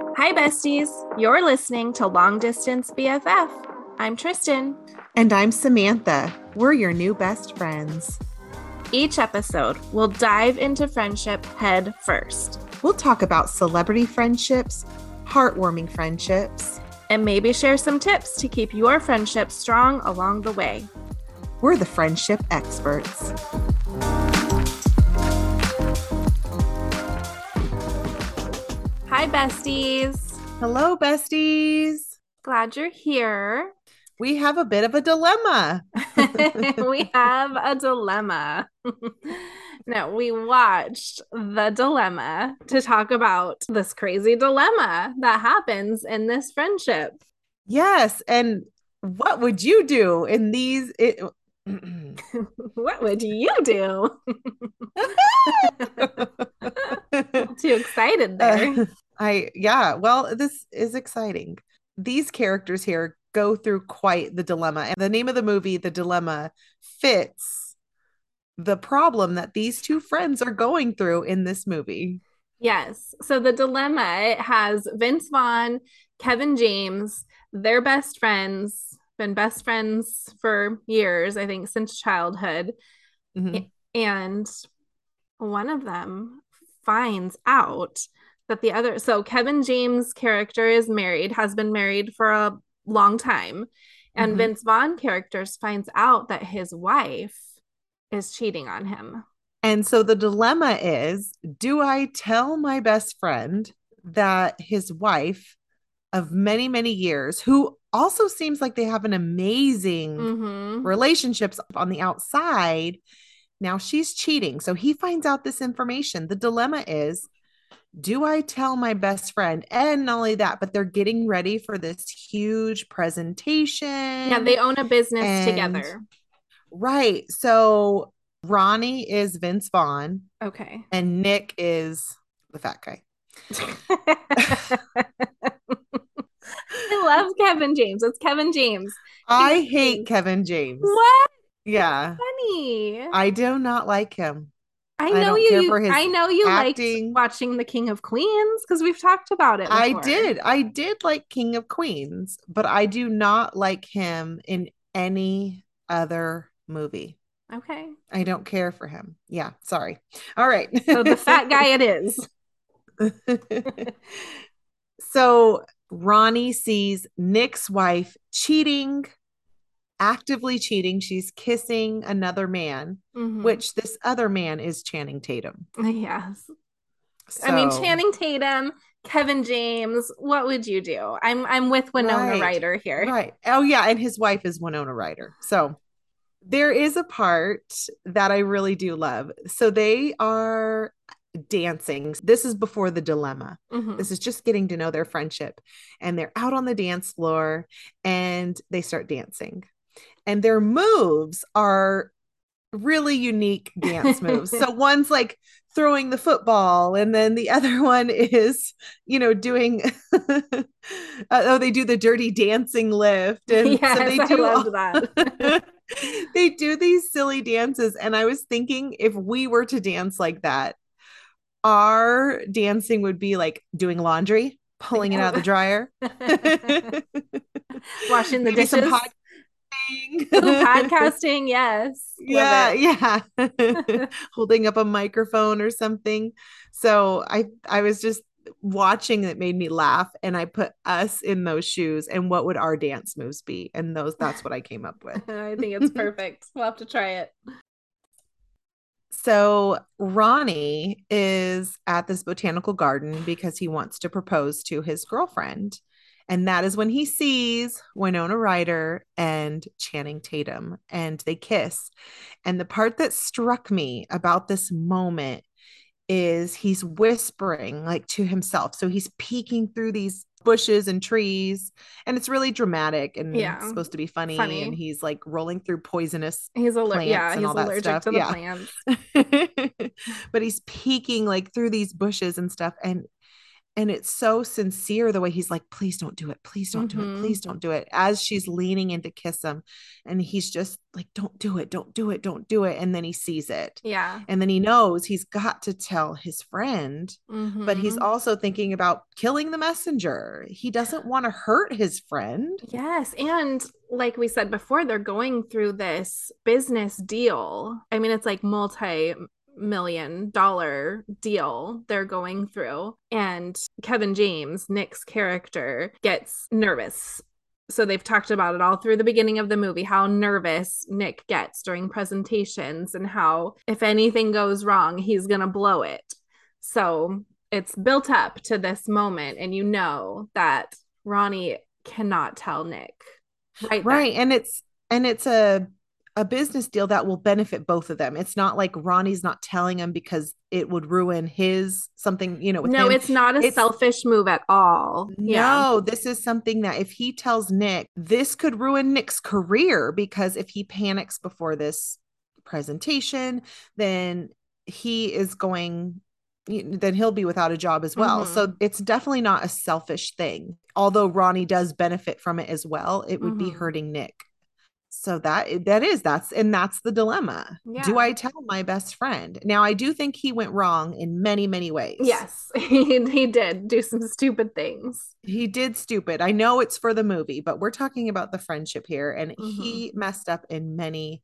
Hi, besties. You're listening to Long Distance BFF. I'm Tristan. And I'm Samantha. We're your new best friends. Each episode, we'll dive into friendship head first. We'll talk about celebrity friendships, heartwarming friendships, and maybe share some tips to keep your friendship strong along the way. We're the friendship experts. Hi, besties. Hello, besties. Glad you're here. We have a bit of a dilemma. we have a dilemma. no, we watched The Dilemma to talk about this crazy dilemma that happens in this friendship. Yes. And what would you do in these? It, what would you do? Too excited there. Uh, I yeah, well, this is exciting. These characters here go through quite the dilemma. And the name of the movie, The Dilemma, fits the problem that these two friends are going through in this movie. Yes. So the dilemma it has Vince Vaughn, Kevin James, their best friends, been best friends for years, I think since childhood. Mm-hmm. And one of them finds out that the other so Kevin James character is married, has been married for a long time. And mm-hmm. Vince Vaughn characters finds out that his wife is cheating on him. And so the dilemma is do I tell my best friend that his wife of many, many years, who also seems like they have an amazing mm-hmm. relationships on the outside, now she's cheating. So he finds out this information. The dilemma is do I tell my best friend? And not only that, but they're getting ready for this huge presentation. Yeah, they own a business and, together. Right. So Ronnie is Vince Vaughn. Okay. And Nick is the fat guy. I love Kevin James. It's Kevin James. I hate Kevin James. What? Yeah. Funny. I do not like him. I know I you. I know you acting. liked watching The King of Queens because we've talked about it. Before. I did. I did like King of Queens, but I do not like him in any other movie. Okay. I don't care for him. Yeah. Sorry. All right. so the fat guy it is. so Ronnie sees Nick's wife cheating actively cheating. She's kissing another man, mm-hmm. which this other man is Channing Tatum. Yes. So, I mean, Channing Tatum, Kevin James. What would you do? I'm I'm with Winona right, Ryder here. Right. Oh yeah, and his wife is Winona Ryder. So there is a part that I really do love. So they are dancing. This is before the dilemma. Mm-hmm. This is just getting to know their friendship. And they're out on the dance floor and they start dancing and their moves are really unique dance moves. so one's like throwing the football and then the other one is you know doing uh, oh they do the dirty dancing lift and yes, so they do I love that. they do these silly dances and I was thinking if we were to dance like that our dancing would be like doing laundry pulling it out of the dryer washing the Maybe dishes some pod- podcasting, yes. Yeah, yeah. Holding up a microphone or something. So I I was just watching that made me laugh and I put us in those shoes and what would our dance moves be? And those that's what I came up with. I think it's perfect. we'll have to try it. So Ronnie is at this botanical garden because he wants to propose to his girlfriend. And that is when he sees Winona Ryder and Channing Tatum and they kiss. And the part that struck me about this moment is he's whispering like to himself. So he's peeking through these bushes and trees and it's really dramatic and yeah. supposed to be funny, funny, and he's like rolling through poisonous he's aller- yeah he's allergic to the yeah. plants but he's peeking like through these bushes and stuff and and it's so sincere the way he's like please don't do it. Please don't mm-hmm. do it. Mm-hmm. please don't do it. As she's leaning in to kiss him and he's just like don't do it. Don't do it. Don't do it. And then he sees it. Yeah. And then he knows he's got to tell his friend mm-hmm. but he's mm-hmm. also thinking about killing the messenger. He doesn't want to hurt his friend. Yes and like we said before they're going through this business deal. I mean it's like multi million dollar deal they're going through. And Kevin James, Nick's character, gets nervous. So they've talked about it all through the beginning of the movie how nervous Nick gets during presentations and how if anything goes wrong, he's going to blow it. So it's built up to this moment, and you know that Ronnie cannot tell Nick. Right. Right. And it's, and it's a a business deal that will benefit both of them. It's not like Ronnie's not telling him because it would ruin his something, you know. no, him. it's not a it's, selfish move at all. No, yeah. this is something that if he tells Nick, this could ruin Nick's career because if he panics before this presentation, then he is going then he'll be without a job as well. Mm-hmm. So it's definitely not a selfish thing. Although Ronnie does benefit from it as well, it would mm-hmm. be hurting Nick so that that is that's and that's the dilemma. Yeah. do i tell my best friend? Now i do think he went wrong in many many ways. Yes he, he did do some stupid things. He did stupid. I know it's for the movie but we're talking about the friendship here and mm-hmm. he messed up in many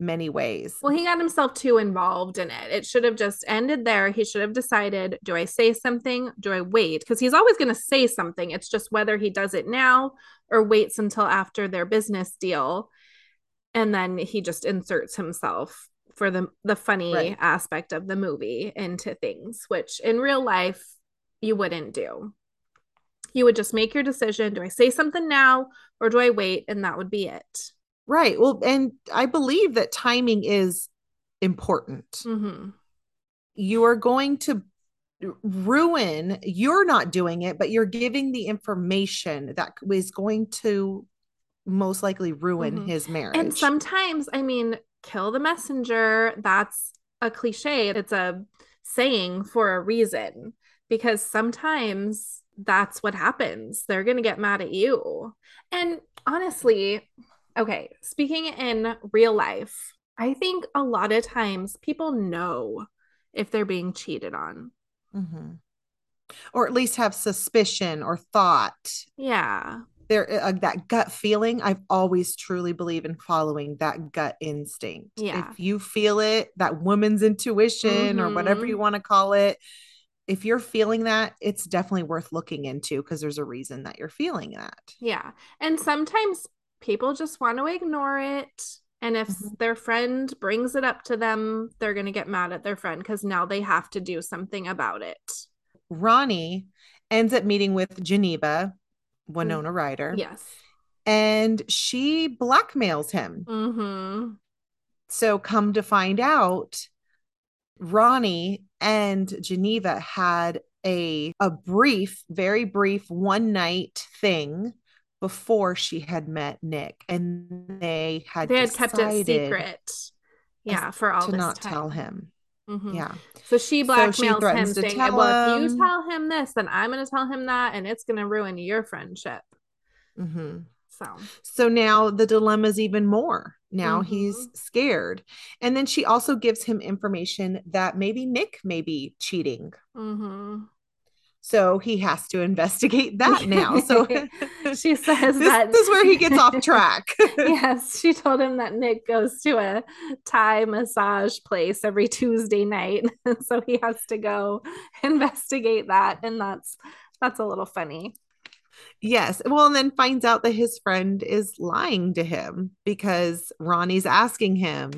many ways. Well, he got himself too involved in it. It should have just ended there. He should have decided do I say something? Do I wait? Because he's always going to say something. It's just whether he does it now or waits until after their business deal. And then he just inserts himself for the the funny right. aspect of the movie into things which in real life you wouldn't do. You would just make your decision, do I say something now or do I wait and that would be it. Right. Well, and I believe that timing is important. Mm-hmm. You are going to ruin, you're not doing it, but you're giving the information that is going to most likely ruin mm-hmm. his marriage. And sometimes, I mean, kill the messenger, that's a cliche. It's a saying for a reason because sometimes that's what happens. They're going to get mad at you. And honestly, okay, speaking in real life, I think a lot of times people know if they're being cheated on. Mm-hmm. Or at least have suspicion or thought. Yeah. There, uh, that gut feeling, I've always truly believe in following that gut instinct. Yeah. If you feel it, that woman's intuition mm-hmm. or whatever mm-hmm. you want to call it, if you're feeling that, it's definitely worth looking into because there's a reason that you're feeling that. Yeah. And sometimes people just want to ignore it. And if mm-hmm. their friend brings it up to them, they're going to get mad at their friend because now they have to do something about it. Ronnie ends up meeting with Geneva, Winona mm. Ryder. Yes. And she blackmails him. Mm-hmm. So, come to find out, Ronnie and Geneva had a a brief, very brief one night thing before she had met Nick, and they had they had kept it secret. Yeah, for all to not time. tell him. Mm-hmm. Yeah. So she blackmails so she him, saying, "Well, if you tell him this, then I'm going to tell him that, and it's going to ruin your friendship." Mm-hmm. So, so now the dilemma is even more. Now mm-hmm. he's scared, and then she also gives him information that maybe Nick may be cheating. So he has to investigate that now. So she says this, that this is where he gets off track. yes, she told him that Nick goes to a Thai massage place every Tuesday night. so he has to go investigate that. And that's that's a little funny. Yes. Well, and then finds out that his friend is lying to him because Ronnie's asking him,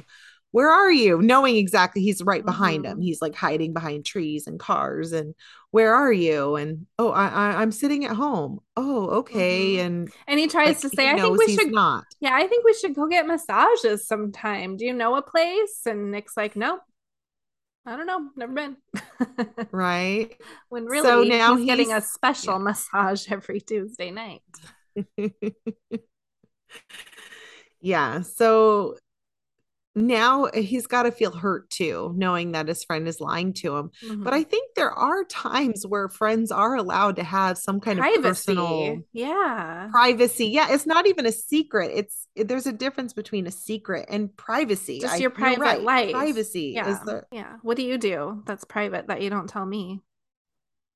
where are you knowing exactly he's right behind mm-hmm. him he's like hiding behind trees and cars and where are you and oh I, I am sitting at home oh okay mm-hmm. and and he tries like, to say i think we should not yeah i think we should go get massages sometime do you know a place and nick's like nope I don't know, never been. right. When really so now he's, he's getting a special yeah. massage every Tuesday night. yeah. So now he's got to feel hurt too, knowing that his friend is lying to him. Mm-hmm. But I think there are times where friends are allowed to have some kind privacy. of personal, yeah, privacy. Yeah, it's not even a secret. It's there's a difference between a secret and privacy. Just your private right. life. Privacy yeah. is the yeah. What do you do that's private that you don't tell me?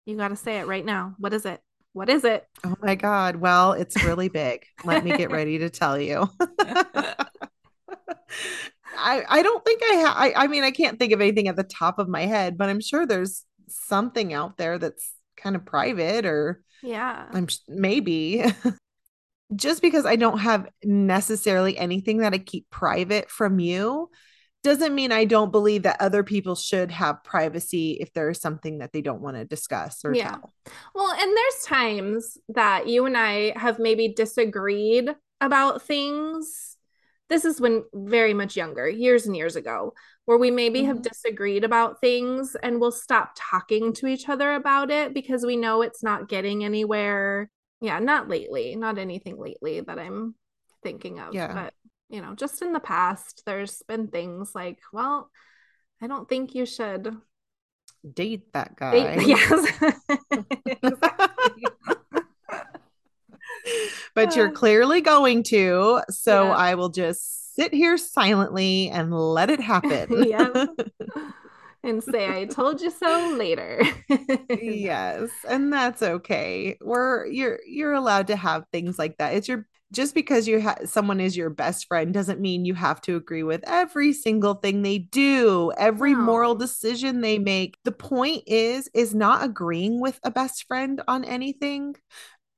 You got to say it right now. What is it? What is it? Oh my God. Well, it's really big. Let me get ready to tell you. I, I don't think I have. I, I mean, I can't think of anything at the top of my head, but I'm sure there's something out there that's kind of private or yeah, I'm maybe just because I don't have necessarily anything that I keep private from you doesn't mean I don't believe that other people should have privacy if there is something that they don't want to discuss or yeah. tell. Well, and there's times that you and I have maybe disagreed about things. This is when very much younger, years and years ago, where we maybe mm-hmm. have disagreed about things and we'll stop talking to each other about it because we know it's not getting anywhere. Yeah, not lately, not anything lately that I'm thinking of. Yeah. But you know, just in the past, there's been things like, well, I don't think you should date that guy. Date, yes. but you're clearly going to. So yeah. I will just sit here silently and let it happen. yeah. And say, I told you so later. yes. And that's okay. We're you're you're allowed to have things like that. It's your just because you have someone is your best friend doesn't mean you have to agree with every single thing they do every no. moral decision they make the point is is not agreeing with a best friend on anything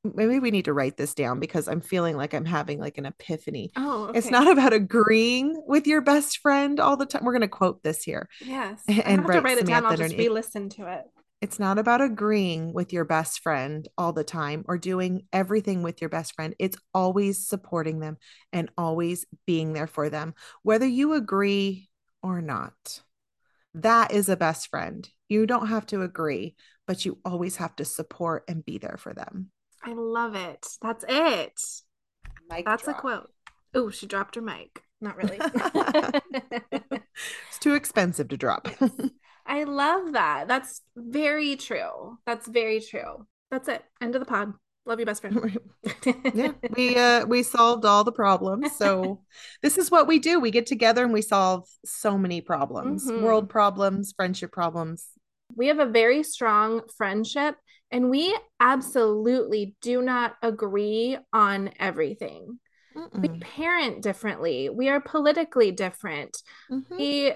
maybe we need to write this down because i'm feeling like i'm having like an epiphany oh okay. it's not about agreeing with your best friend all the time we're going to quote this here yes and I have to write it down i'll just re-listen to it it's not about agreeing with your best friend all the time or doing everything with your best friend. It's always supporting them and always being there for them, whether you agree or not. That is a best friend. You don't have to agree, but you always have to support and be there for them. I love it. That's it. Mic That's drop. a quote. Oh, she dropped her mic. Not really. it's too expensive to drop. I love that. That's very true. That's very true. That's it. End of the pod. Love you, best friend. yeah, we uh we solved all the problems. So this is what we do. We get together and we solve so many problems, mm-hmm. world problems, friendship problems. We have a very strong friendship and we absolutely do not agree on everything. Mm-mm. We parent differently. We are politically different. Mm-hmm. We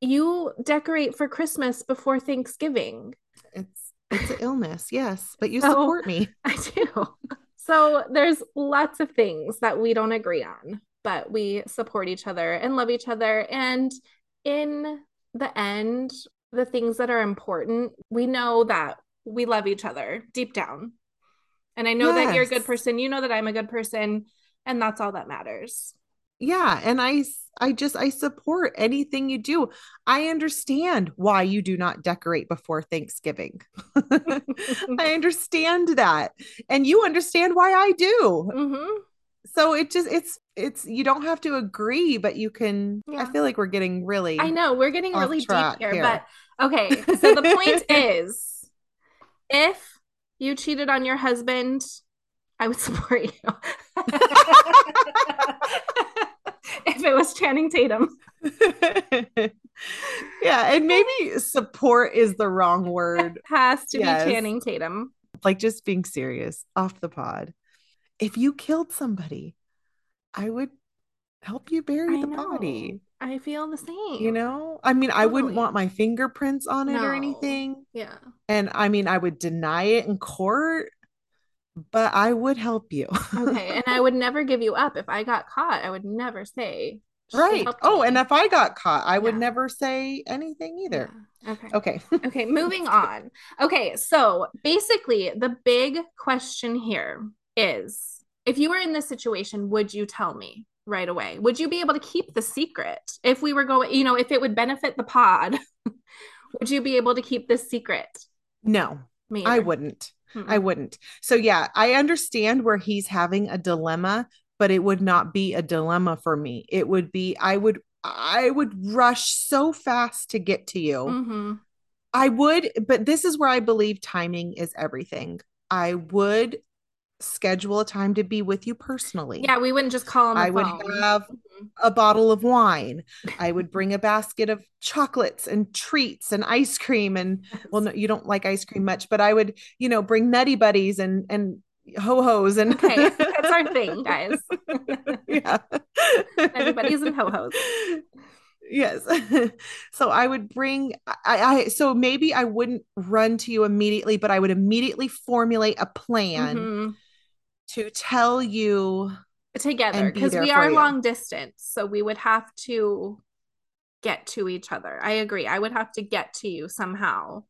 you decorate for Christmas before Thanksgiving. It's it's an illness, yes, but you so, support me. I do. So there's lots of things that we don't agree on, but we support each other and love each other. And in the end, the things that are important, we know that we love each other deep down. And I know yes. that you're a good person. You know that I'm a good person. And that's all that matters yeah and i i just i support anything you do i understand why you do not decorate before thanksgiving i understand that and you understand why i do mm-hmm. so it just it's it's you don't have to agree but you can yeah. i feel like we're getting really i know we're getting really deep here, here but okay so the point is if you cheated on your husband i would support you if it was Channing Tatum. yeah, and maybe support is the wrong word. It has to yes. be Channing Tatum. Like just being serious off the pod. If you killed somebody, I would help you bury I the know. body. I feel the same. You know, I mean, totally. I wouldn't want my fingerprints on it no. or anything. Yeah. And I mean, I would deny it in court but I would help you. okay. And I would never give you up. If I got caught, I would never say. Right. Oh, me. and if I got caught, I would never say anything either. Yeah. Okay. Okay. okay. Moving on. Okay. So basically, the big question here is if you were in this situation, would you tell me right away? Would you be able to keep the secret if we were going, you know, if it would benefit the pod? would you be able to keep this secret? No, me I wouldn't. Mm-mm. I wouldn't. So yeah, I understand where he's having a dilemma, but it would not be a dilemma for me. It would be I would I would rush so fast to get to you. Mm-hmm. I would, but this is where I believe timing is everything. I would schedule a time to be with you personally. Yeah, we wouldn't just call on the I would phone. have Mhm. a bottle of wine. I would bring a basket of chocolates and treats and ice cream and well no you don't like ice cream much, but I would, you know, bring nutty buddies and and ho-hos and Okay, that's our thing, guys. yeah. Nutty buddies and ho-hos. Yes. so I would bring I, I so maybe I wouldn't run to you immediately, but I would immediately formulate a plan Mhm. To tell you Together, and be because we are you. long distance, so we would have to get to each other. I agree. I would have to get to you somehow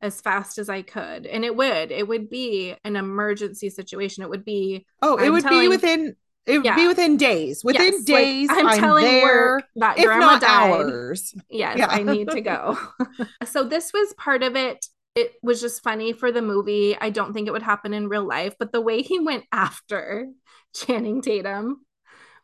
as fast as I could. And it would. It would be an emergency situation. It would be Oh, it I'm would telling- be within it would be within days. Within Yes, like, days, I'm, I'm, telling there, work that if grandma not died. hours. Yes, Yeah. I need to go. so this was part of it. It was just funny for the movie. I don't think it would happen in real life, but the way he went after Channing Tatum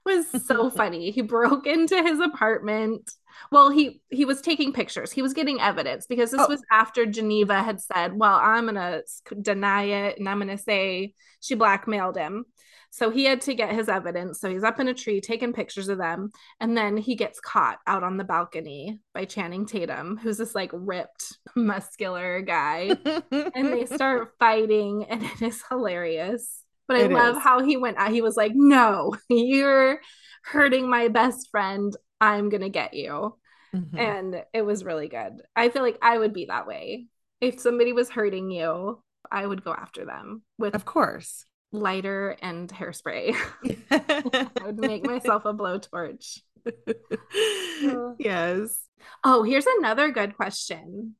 was so funny. He broke into his apartment. Well, he he was taking pictures. He was getting evidence because this Oh. was after Geneva had said, "Well, I'm going to deny it and I'm going to say she blackmailed him." So he had to get his evidence. So he's up in a tree taking pictures of them. And then he gets caught out on the balcony by Channing Tatum, who's this like ripped, muscular guy. And they start fighting, and it is hilarious. But I It love is. how he went out. He was like, No, you're hurting my best friend. I'm going to get you. Mhm. And it was really good. I feel like I would be that way. If somebody was hurting you, I would go after them with of course. lighter and hairspray. I would make myself a blowtorch. yes. Oh, here's another good question.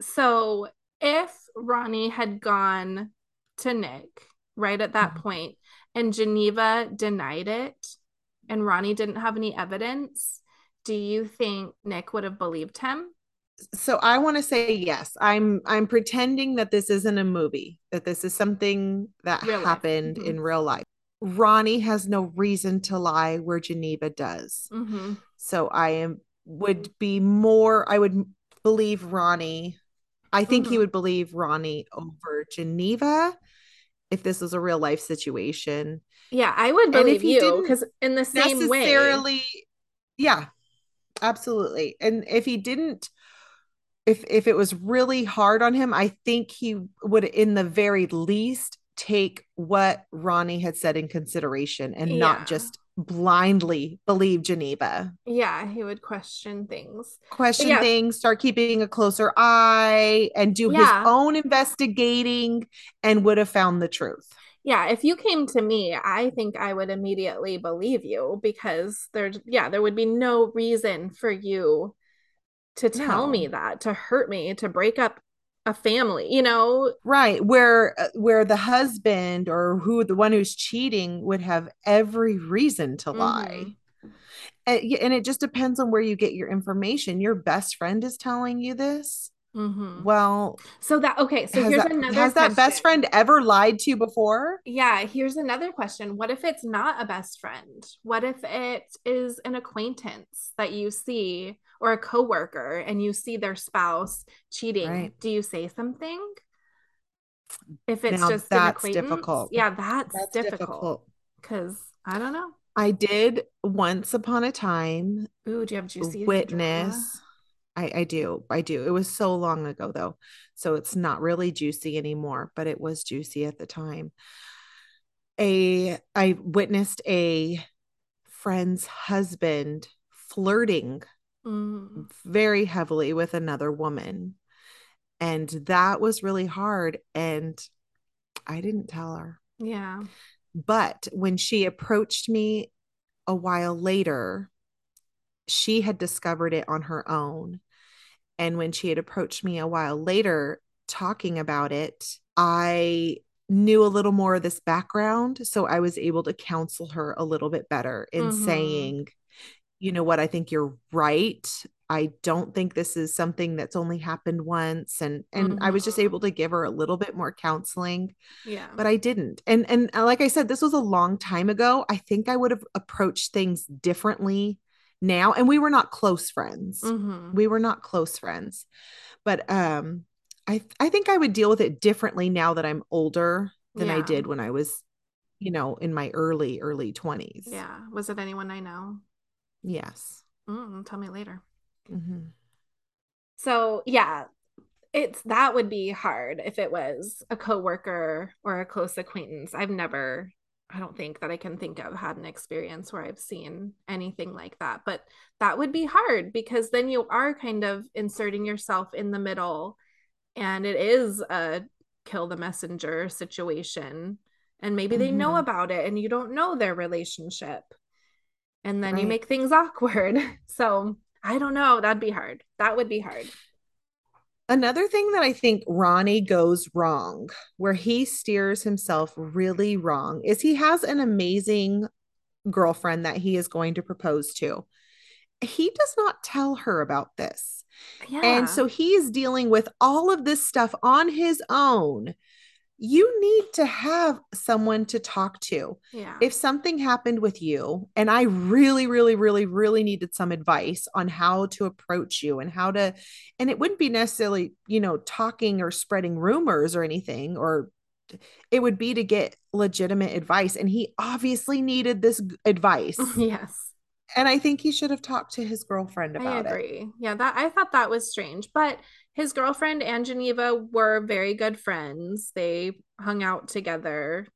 So, if Ronnie had gone to Nick right at that Mhm. point and Geneva denied it and Ronnie didn't have any evidence, do you think Nick would have believed him? so I want to say yes. I'm I'm pretending that this isn't a movie, that this is something that Real happened Mhm. in real life. Ronnie has no reason to lie where Geneva does. Mm-hmm. So I am would be more I would believe Ronnie. I think he Mhm. would believe Ronnie over Geneva if this was a real life situation. Yeah, I would And believe if he you didn't because in the same way, necessarily yeah absolutely and if he didn't if if it was really hard on him i think he would in the very least take what ronnie had said in consideration and Yeah. not just blindly believe geneva yeah, he would question things. question yeah. things start keeping a closer eye and do Yeah. his own investigating and would have found the truth Yeah, if you came to me, I think I would immediately believe you because there's, yeah, there would be no reason for you to tell No. me that, to hurt me, to break up a family, you know? Right, where uh, where the husband or who the one who's cheating would have every reason to lie. Mhm. And, and it just depends on where you get your information. Your best friend is telling you this. Mhm. Well, So that, okay, so here's that, another has that best friend ever lied to you before? Yeah, here's another question. What if it's not a best friend? What if it is an acquaintance that you see or a coworker and you see their spouse cheating? Right. Do you say something? If it's Now just an acquaintance? difficult. Yeah, that's, That's difficult. difficult. Cause I don't know. I did once upon a time Ooh, do you have juicy witness. I, I do. I do. It was so long ago though. So it's not really juicy anymore, but it was juicy at the time. A I witnessed a friend's husband flirting Mm, very heavily with another woman. And that was really hard. And I didn't tell her. yeah. But when she approached me a while later, she had discovered it on her own. And when she had approached me a while later talking about it, I knew a little more of this background. So I was able to counsel her a little bit better in Mhm. saying, you know what, I think you're right. I don't think this is something that's only happened once. And and I was just Mhm. able to give her a little bit more counseling Yeah. but I didn't. And and uh, like I said, this was a long time ago. I think I would have approached things differently now and we were not close friends. Mm-hmm. we were not close friends. But um i i think i would deal with it differently now that i'm older than yeah. i did when i was you know in my early early 20s yeah. Was it anyone i know? Yes. Mm, tell me later. Mm-hmm. so yeah it's that would be hard if it was a coworker or a close acquaintance. I've never I don't think that I can think of had an experience where I've seen anything like that. But that would be hard because then you are kind of inserting yourself in the middle and it is a kill the messenger situation. And maybe mm-hmm. they know mm-hmm. about it and you don't know their relationship. And then right. you make things awkward. So I don't know. That'd be hard. That would be hard. Another thing that I think Ronnie goes wrong, where he steers himself really wrong, is he has an amazing girlfriend that he is going to propose to. He does not tell her about this. Yeah. And so he's dealing with all of this stuff on his own you need to have someone to talk to. Yeah. If something happened with you and I really really really really needed some advice on how to approach you and how to and it wouldn't be necessarily, you know, talking or spreading rumors or anything or it would be to get legitimate advice and he obviously needed this advice. yes. And I think he should have talked to his girlfriend about I agree. It. Yeah, that I thought that was strange, but his girlfriend and Geneva were very good friends. They hung out together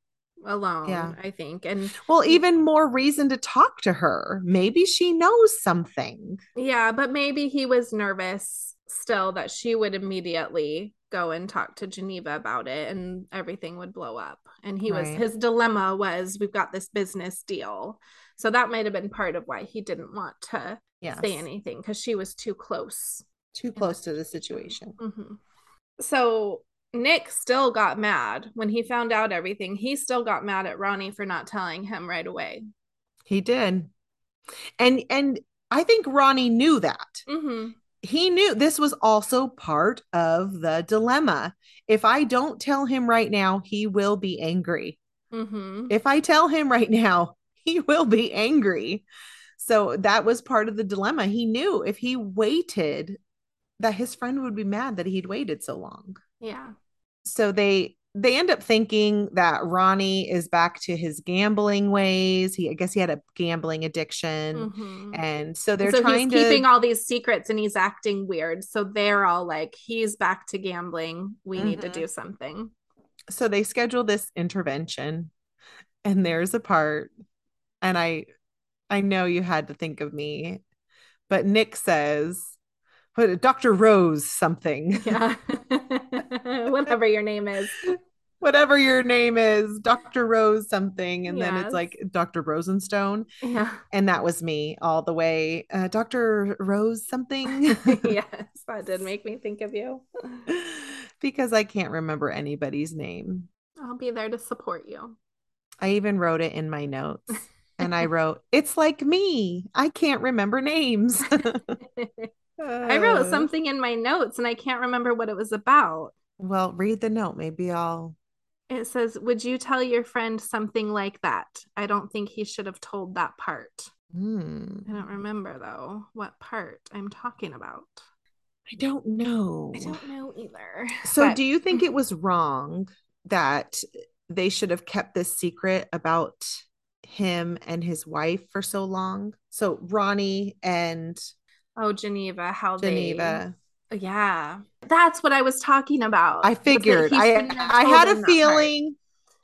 alone, yeah. I think. And well, even more reason to talk to her. Maybe she knows something. Yeah, but maybe he was nervous still that she would immediately go and talk to Geneva about it and everything would blow up. And he right. was his dilemma was we've got this business deal. So that might have been part of why he didn't want to yes. say anything because she was too close too close to the situation. Mm-hmm. So Nick still got mad when he found out everything. He still got mad at Ronnie for not telling him right away. He did. And and I think Ronnie knew that. Mm-hmm. He knew this was also part of the dilemma. If I don't tell him right now, he will be angry. Mm-hmm. If I tell him right now, he will be angry. So that was part of the dilemma. He knew if he waited that his friend would be mad that he'd waited so long. Yeah. So they they end up thinking that Ronnie is back to his gambling ways. He I guess he had a gambling addiction. Mm-hmm. And so they're so trying he's to keeping all these secrets and he's acting weird. So they're all like, he's back to gambling. We mm-hmm. need to mm-hmm. do something. So they schedule this intervention. And there's a part, and I I know you had to think of me, but Nick says what Dr. Rose something. Yeah. Whatever your name is. Whatever your name is, Dr. Rose something. And yes. then it's like Dr. Rosenstone. Yeah. And that was me all the way. Uh, Dr. Rose something. yes, that did make me think of you. because I can't remember anybody's name. I'll be there to support you. I even wrote it in my notes. and I wrote, It's like me. I can't remember names. I wrote something in my notes and I can't remember what it was about. Well, read the note. Maybe I'll. It says, Would you tell your friend something like that? I don't think he should have told that part. Mm. I don't remember, though, what part I'm talking about. I don't know. I don't know either. So, but... do you think it was wrong that they should have kept this secret about him and his wife for so long? So, Ronnie and Oh, Geneva, how Geneva. They, yeah. That's what I was talking about. I figured. I I had a feeling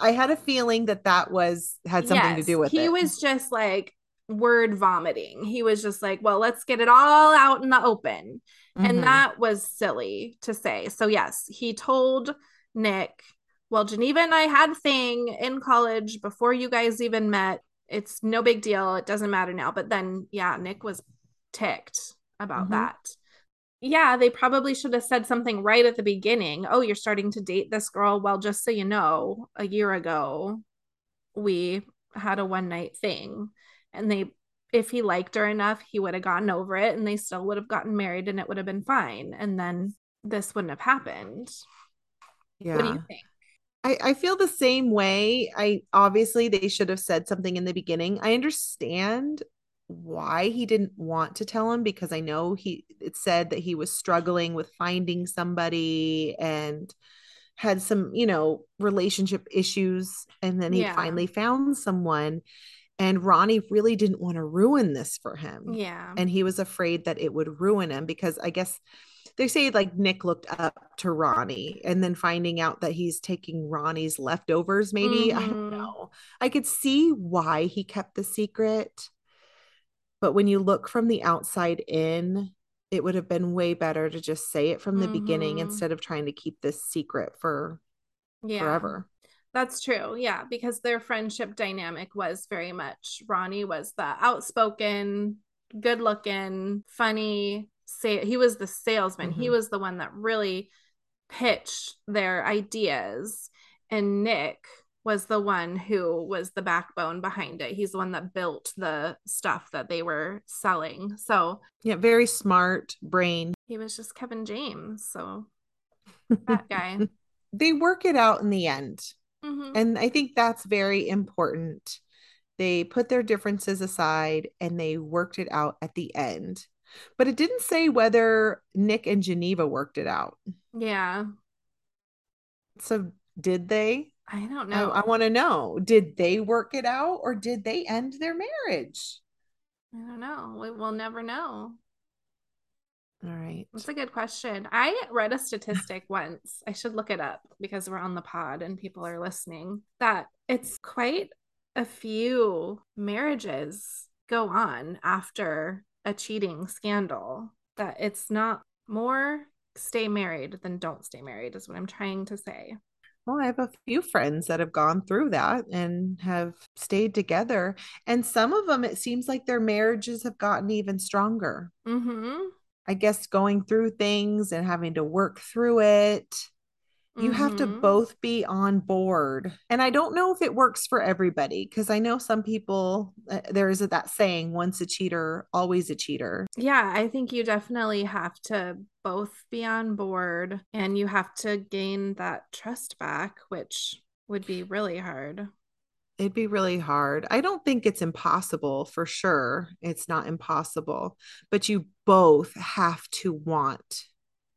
I had a feeling that that was had something yes, to do with he it. He was just like word vomiting. He was just like, "Well, let's get it all out in the open." Mm-hmm. And that was silly to say. So yes, he told Nick, "Well, Geneva and I had a thing in college before you guys even met. It's no big deal. It doesn't matter now." But then yeah, Nick was ticked about mm-hmm. that. Yeah, they probably should have said something right at the beginning. Oh, you're starting to date this girl. Well, just so you know, a year ago, we had a one night thing. And they, if he liked her enough, he would have gotten over it and they still would have gotten married and it would have been fine. And then this wouldn't have happened. Yeah. What do you think? I, I feel the same way. I obviously they should have said something in the beginning. I understand why he didn't want to tell him because I know he it said that he was struggling with finding somebody and had some, you know, relationship issues and then he yeah. finally found someone and Ronnie really didn't want to ruin this for him. Yeah. And he was afraid that it would ruin him because I guess they say like Nick looked up to Ronnie and then finding out that he's taking Ronnie's leftovers, maybe. Mm-hmm. I don't mm-hmm. know. I could see why he kept the secret. But when you look from the outside in, it would have been way better to just say it from the mm-hmm. beginning instead of trying to keep this secret for yeah. forever. That's true. Yeah, because their friendship dynamic was very much Ronnie was the outspoken, good looking, funny, say he was the salesman. Mm-hmm. He was the one that really pitched their ideas and Nick was the one who was the backbone behind it. He's the one that built the stuff that they were selling. So, yeah, very smart brain. He was just Kevin James. So, that guy. they work it out in the end. Mm-hmm. And I think that's very important. They put their differences aside and they worked it out at the end. But it didn't say whether Nick and Geneva worked it out. Yeah. So did they? I don't know. I, I want to know. Did they work it out or did they end their marriage? I don't know. We, will never know. All right. That's a good question. I read a statistic once. I should look it up because we're on the pod and people are listening. That it's quite a few marriages go on after a cheating scandal. That it's not more stay married than don't stay married, is what I'm trying to say. Well, I have a few friends that have gone through that and have stayed together. And some of them, it seems like their marriages have gotten even stronger. Mm-hmm. I guess going through things and having to work through it you mm-hmm. have to mm-hmm. both be on board. And I don't know if it works for everybody because I know some people, uh, there is that saying, once a cheater, always a cheater. Yeah, I think you definitely have to both be on board and you have to gain that trust back, which would be really hard. It'd be really hard. I don't think it's impossible for sure. It's not impossible, but you both have to want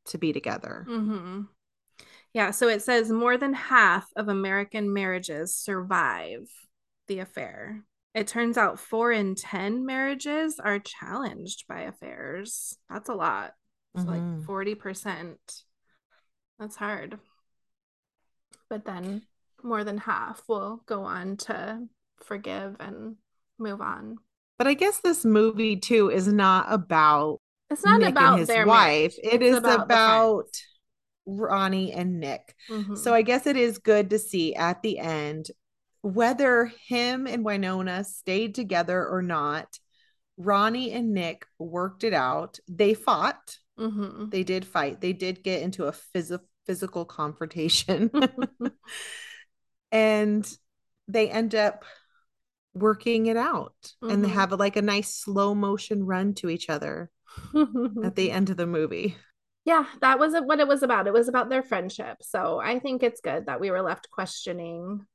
to be together. Mm-hmm. Yeah, so it says more than half of American marriages survive the affair. It turns out four in 10 marriages are challenged by affairs. That's a lot. It's mm-hmm. like 40%. That's hard. But then more than half will go on to forgive and move on. But I guess this movie too is not about it's not Nick about his wife. Marriage. It it's is about, about Ronnie and Nick. Mm-hmm. So I guess it is good to see at the end whether him and Winona stayed together or not. Ronnie and Nick worked it out. They fought. Mm-hmm. They did fight. They did get into a phys- physical confrontation. and they end up working it out mm-hmm. and they have like a nice slow motion run to each other at the end of the movie yeah, that wasn't what it was about. It was about their friendship. So I think it's good that we were left questioning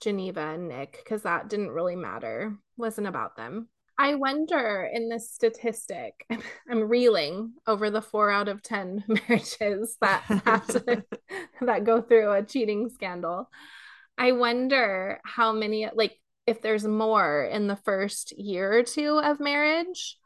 Geneva and Nick because that didn't really matter. Wasn't about them. I wonder in this statistic, I'm reeling over the four out of 10 marriages that have to, that go through a cheating scandal. I wonder how many, like, if there's more in the first year or two of marriage,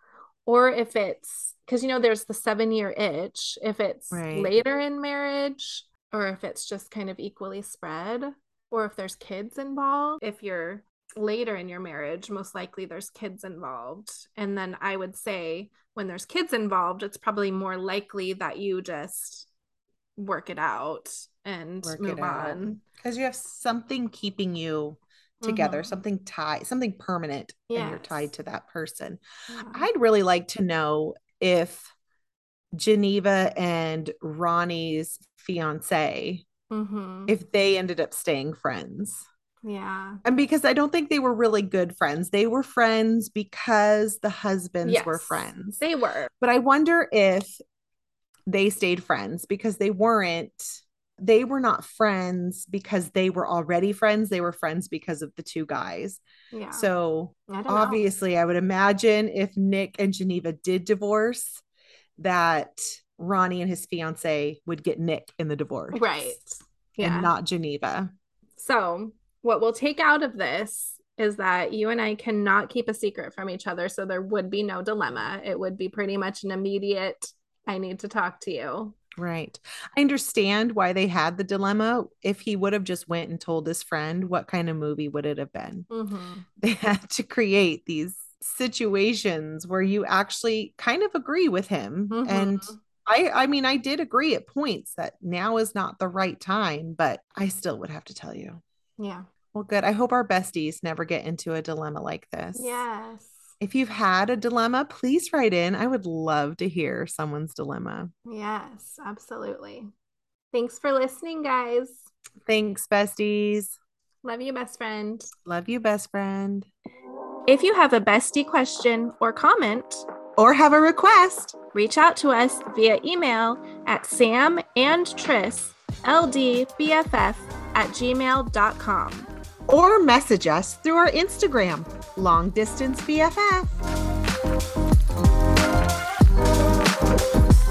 or if it's because you know there's the seven year itch if it's right. later in marriage or if it's just kind of equally spread or if there's kids involved if you're later in your marriage most likely there's kids involved. And then i would say when there's kids involved it's probably more likely that you just work it out and work move on. Because you have something keeping you together, mm-hmm. something tied, something permanent, yes. and you're tied to that person. Yeah. I'd really like to know if Geneva and Ronnie's fiance, mm-hmm. if they ended up staying friends. Yeah. And because I don't think they were really good friends. They were friends because the husbands yes, were friends. They were. But I wonder if they stayed friends because they weren't they were not friends because they were already friends. They were friends because of the two guys. Yeah. So I obviously, know. I would imagine if Nick and Geneva did divorce, that Ronnie and his fiance would get Nick in the divorce. Right. Yeah. And not Geneva. So, what we'll take out of this is that you and I cannot keep a secret from each other. So, there would be no dilemma. It would be pretty much an immediate, I need to talk to you. Right. I understand why they had the dilemma. If he would have just went and told his friend, what kind of movie would it have been? Mm-hmm. They had to create these situations where you actually kind of agree with him mm-hmm. and I I mean I did agree at points that now is not the right time, but I still would have to tell you. Yeah. Well, good. I hope our besties never get into a dilemma like this. Yes. If you've had a dilemma, please write in. I would love to hear someone's dilemma. Yes, absolutely. Thanks for listening, guys. Thanks, besties. Love you, best friend. Love you, best friend. If you have a bestie question or comment, or have a request, reach out to us via email at samandtris, ldbff at gmail.com. Or message us through our Instagram, Long Distance BFF.